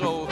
You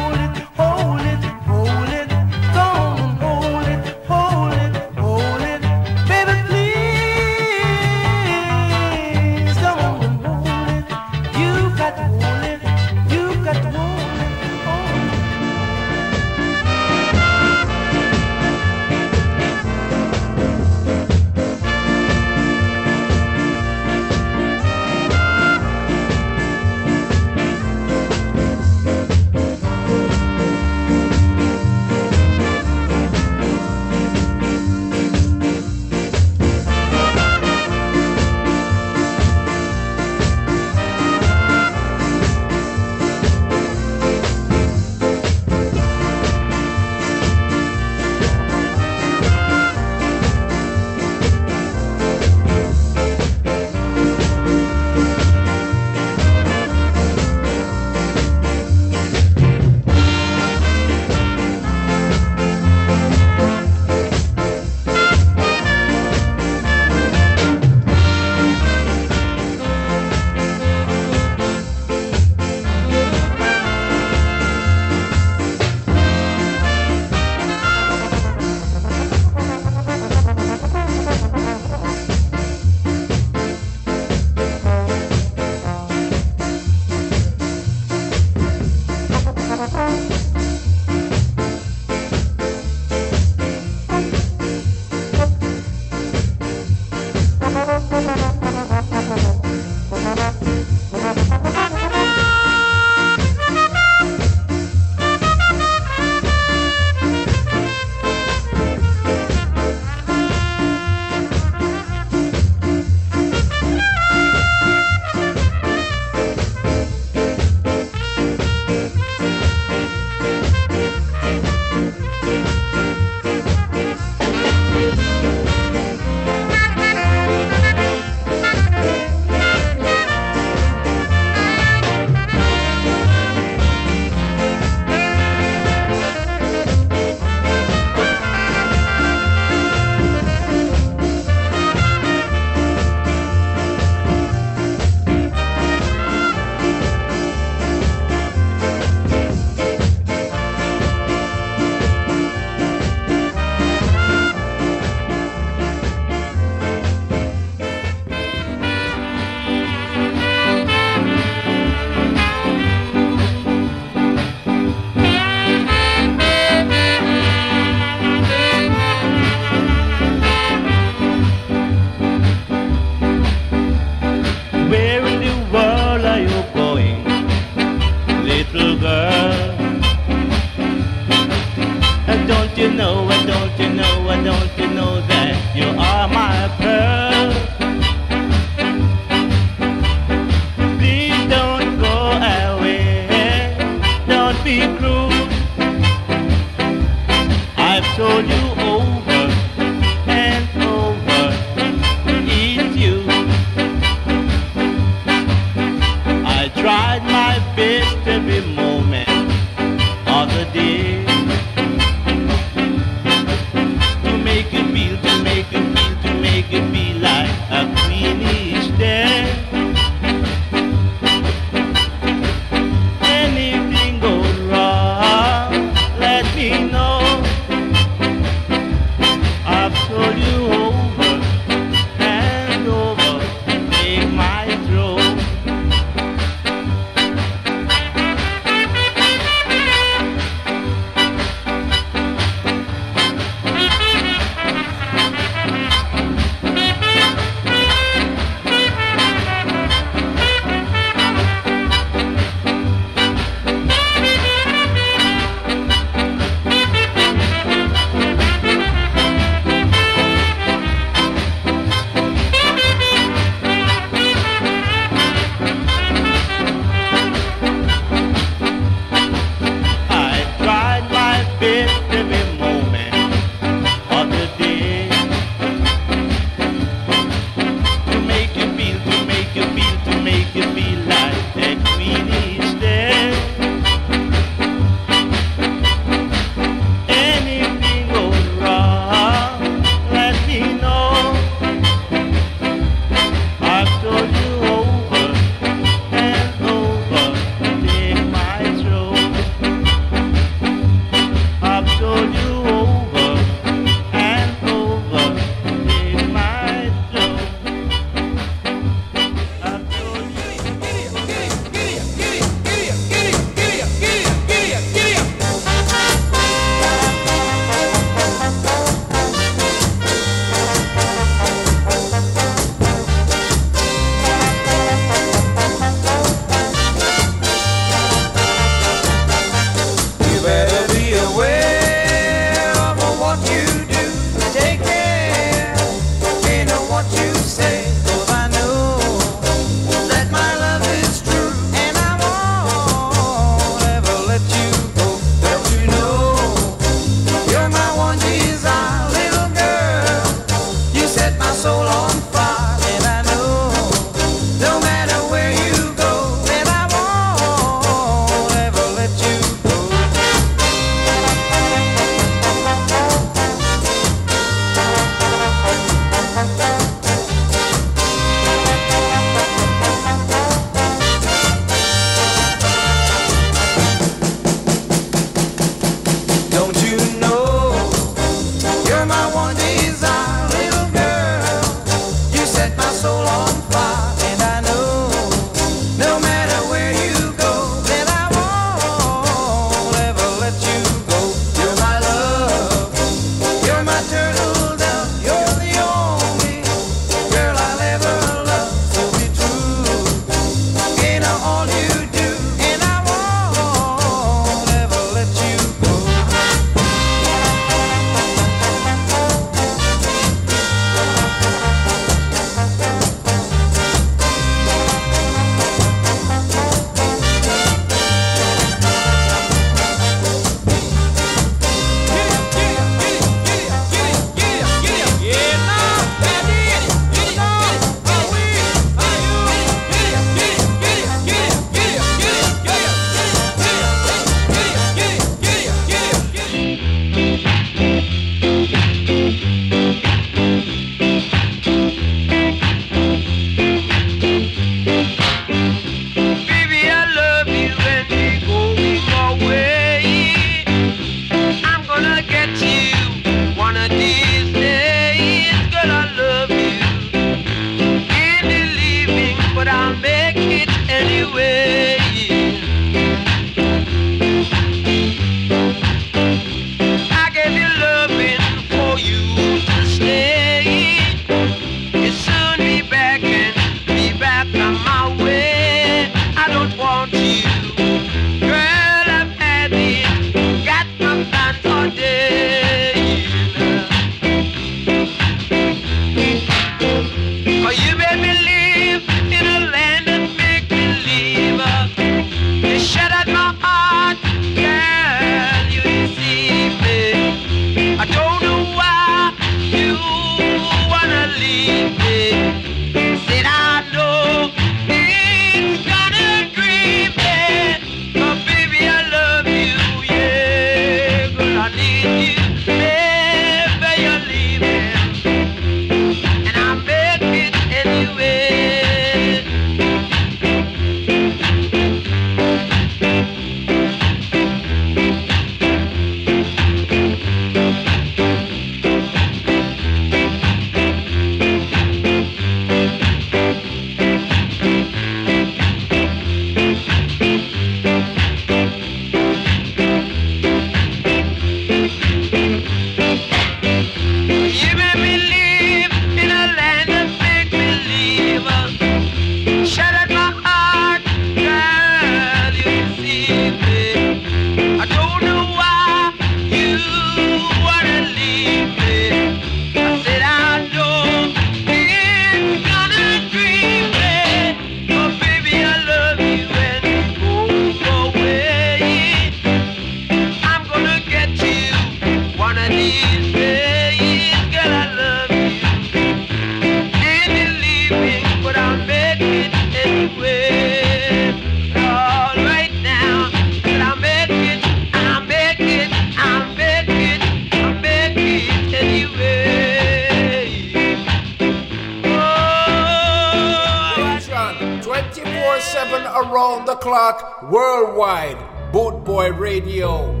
around the clock, worldwide, Bootboy Radio.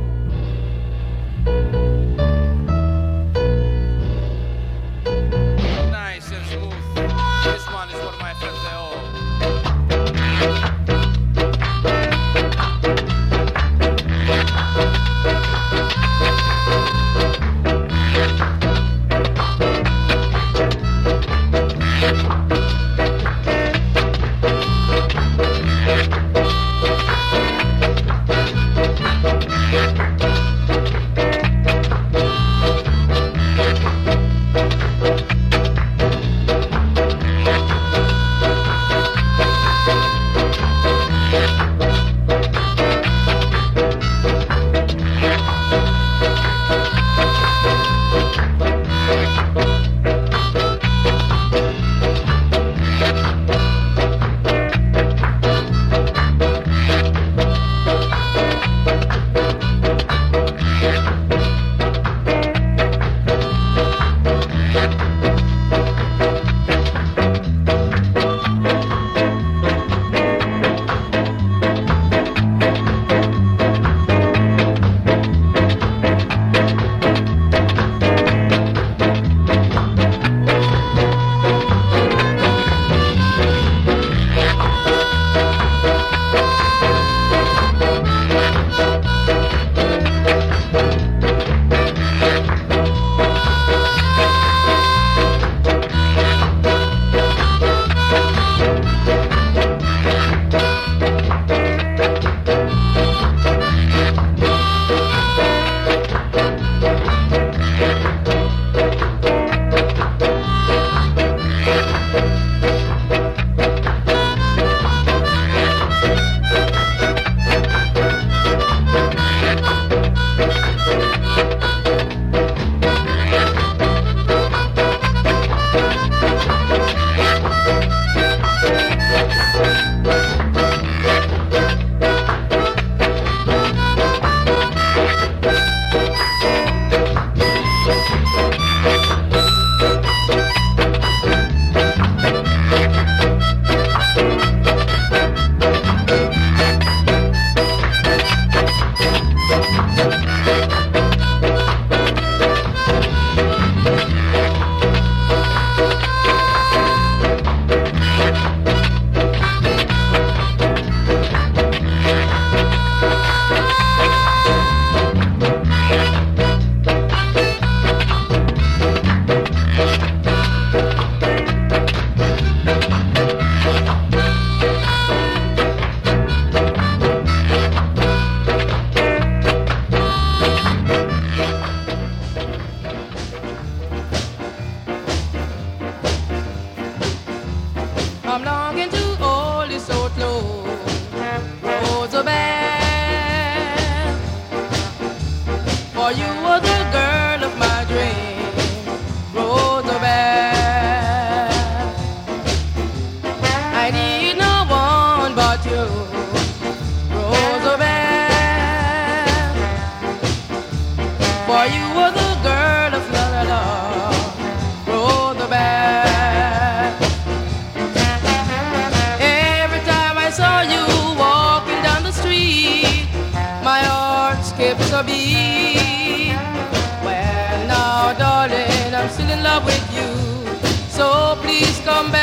Please come back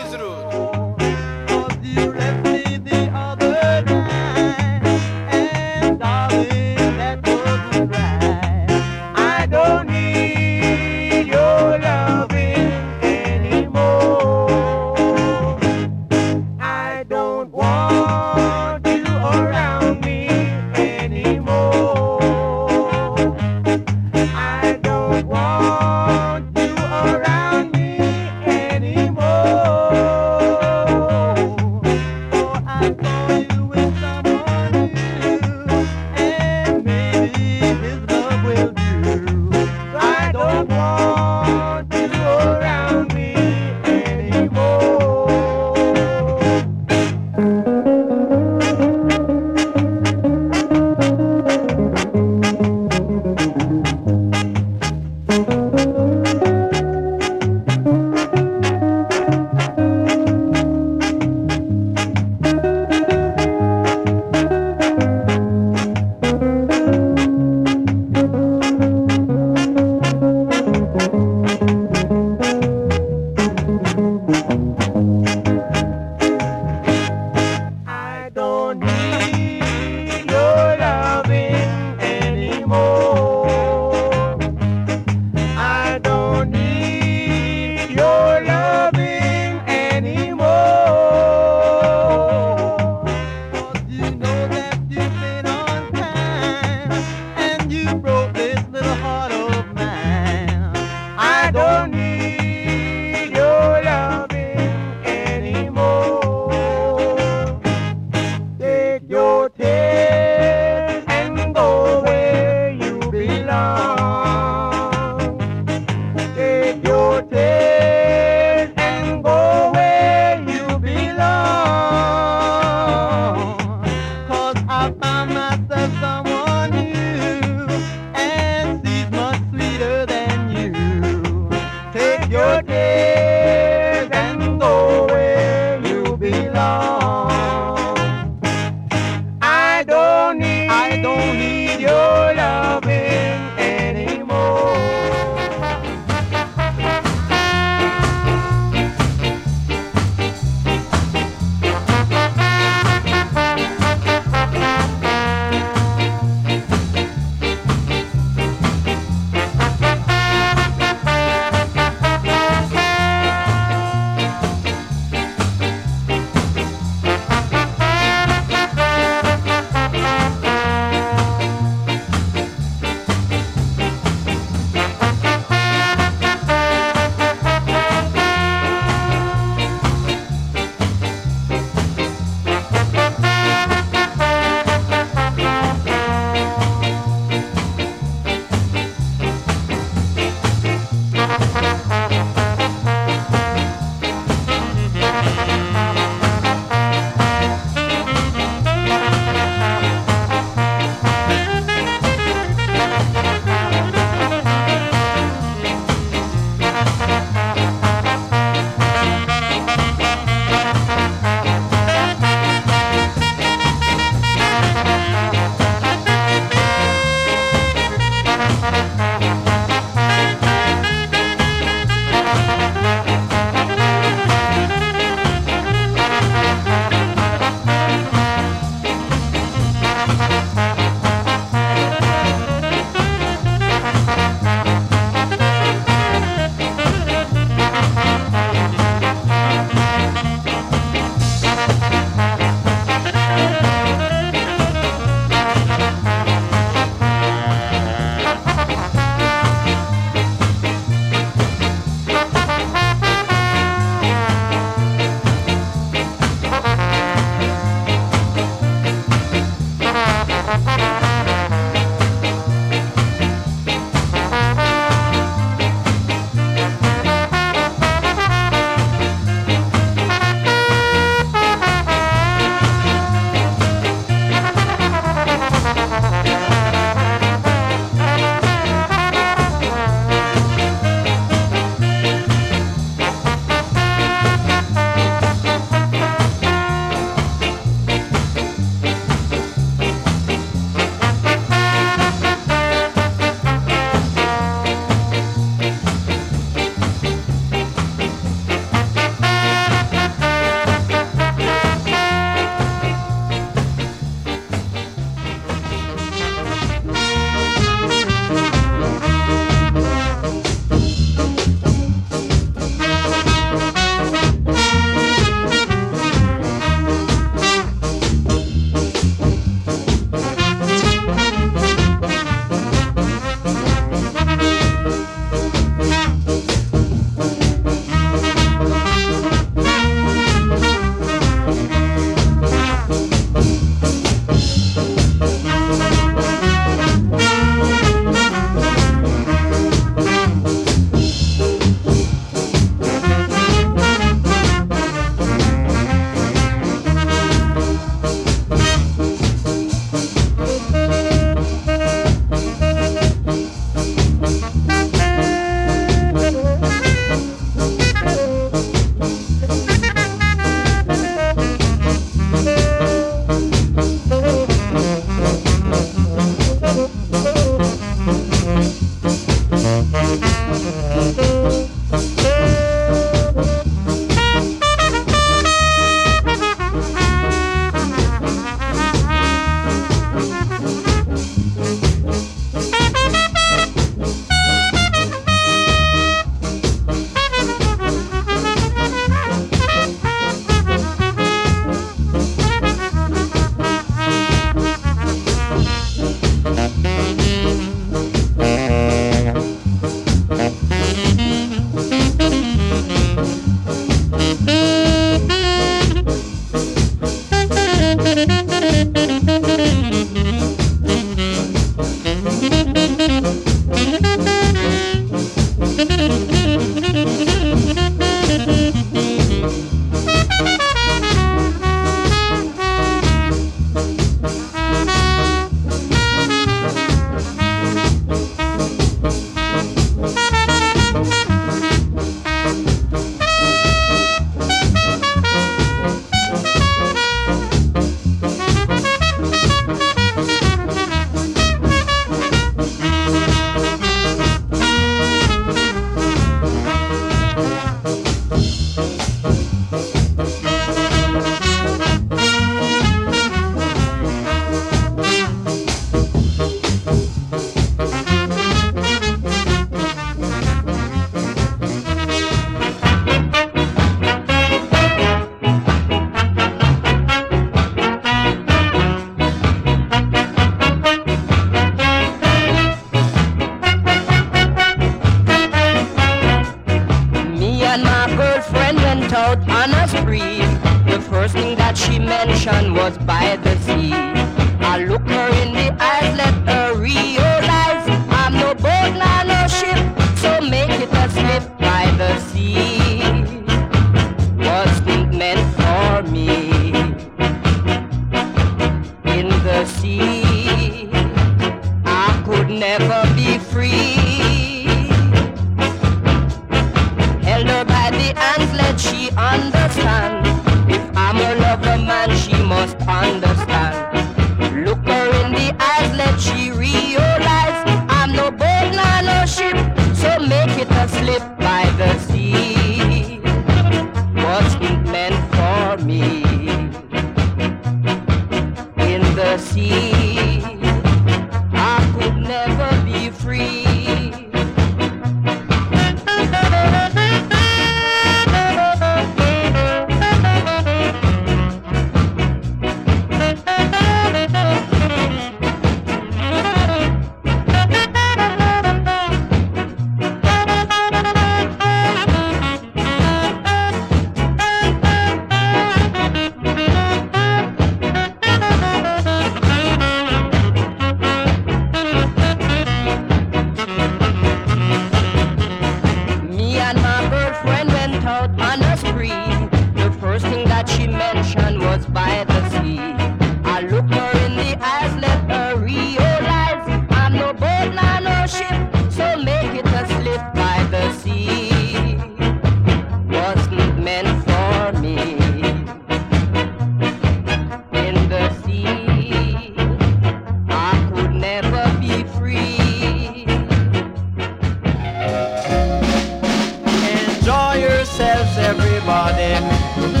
themselves, everybody.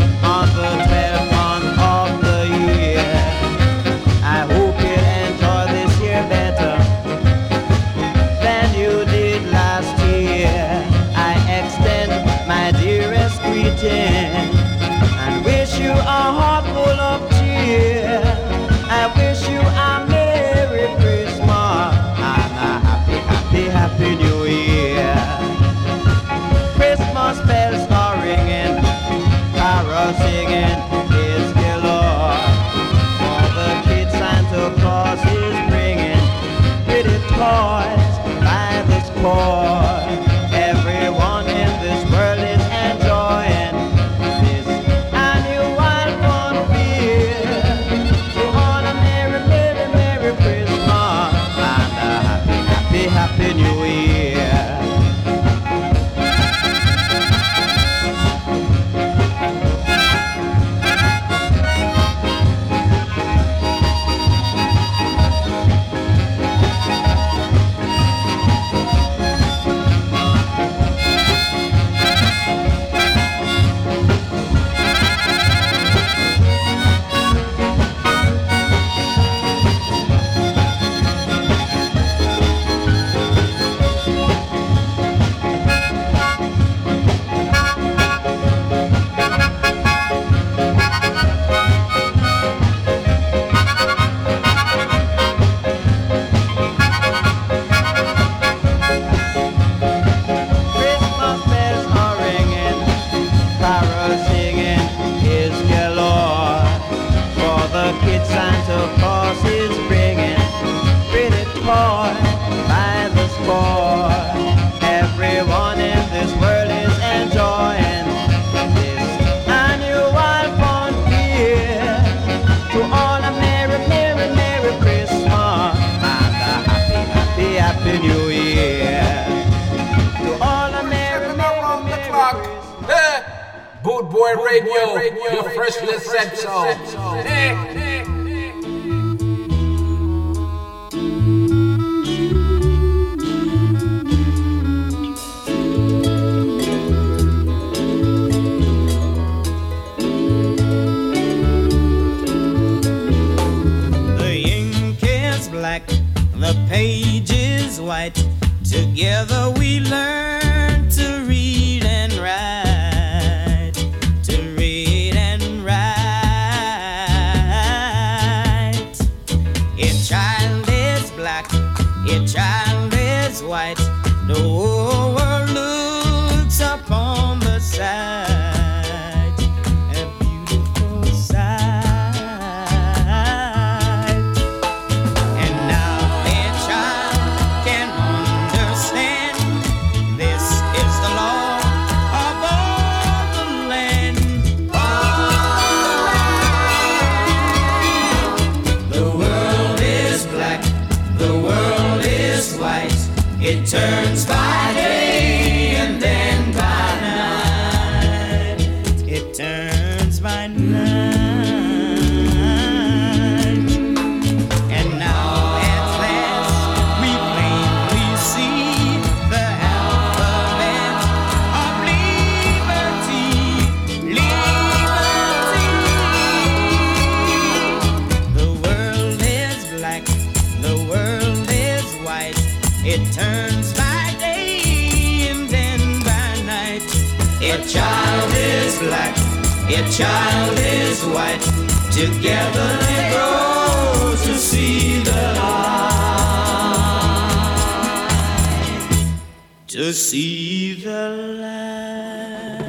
Homeboy Radio, Radio, your The page is white. Together we learn. Your child is white. Together they grow to see the light. To see the light.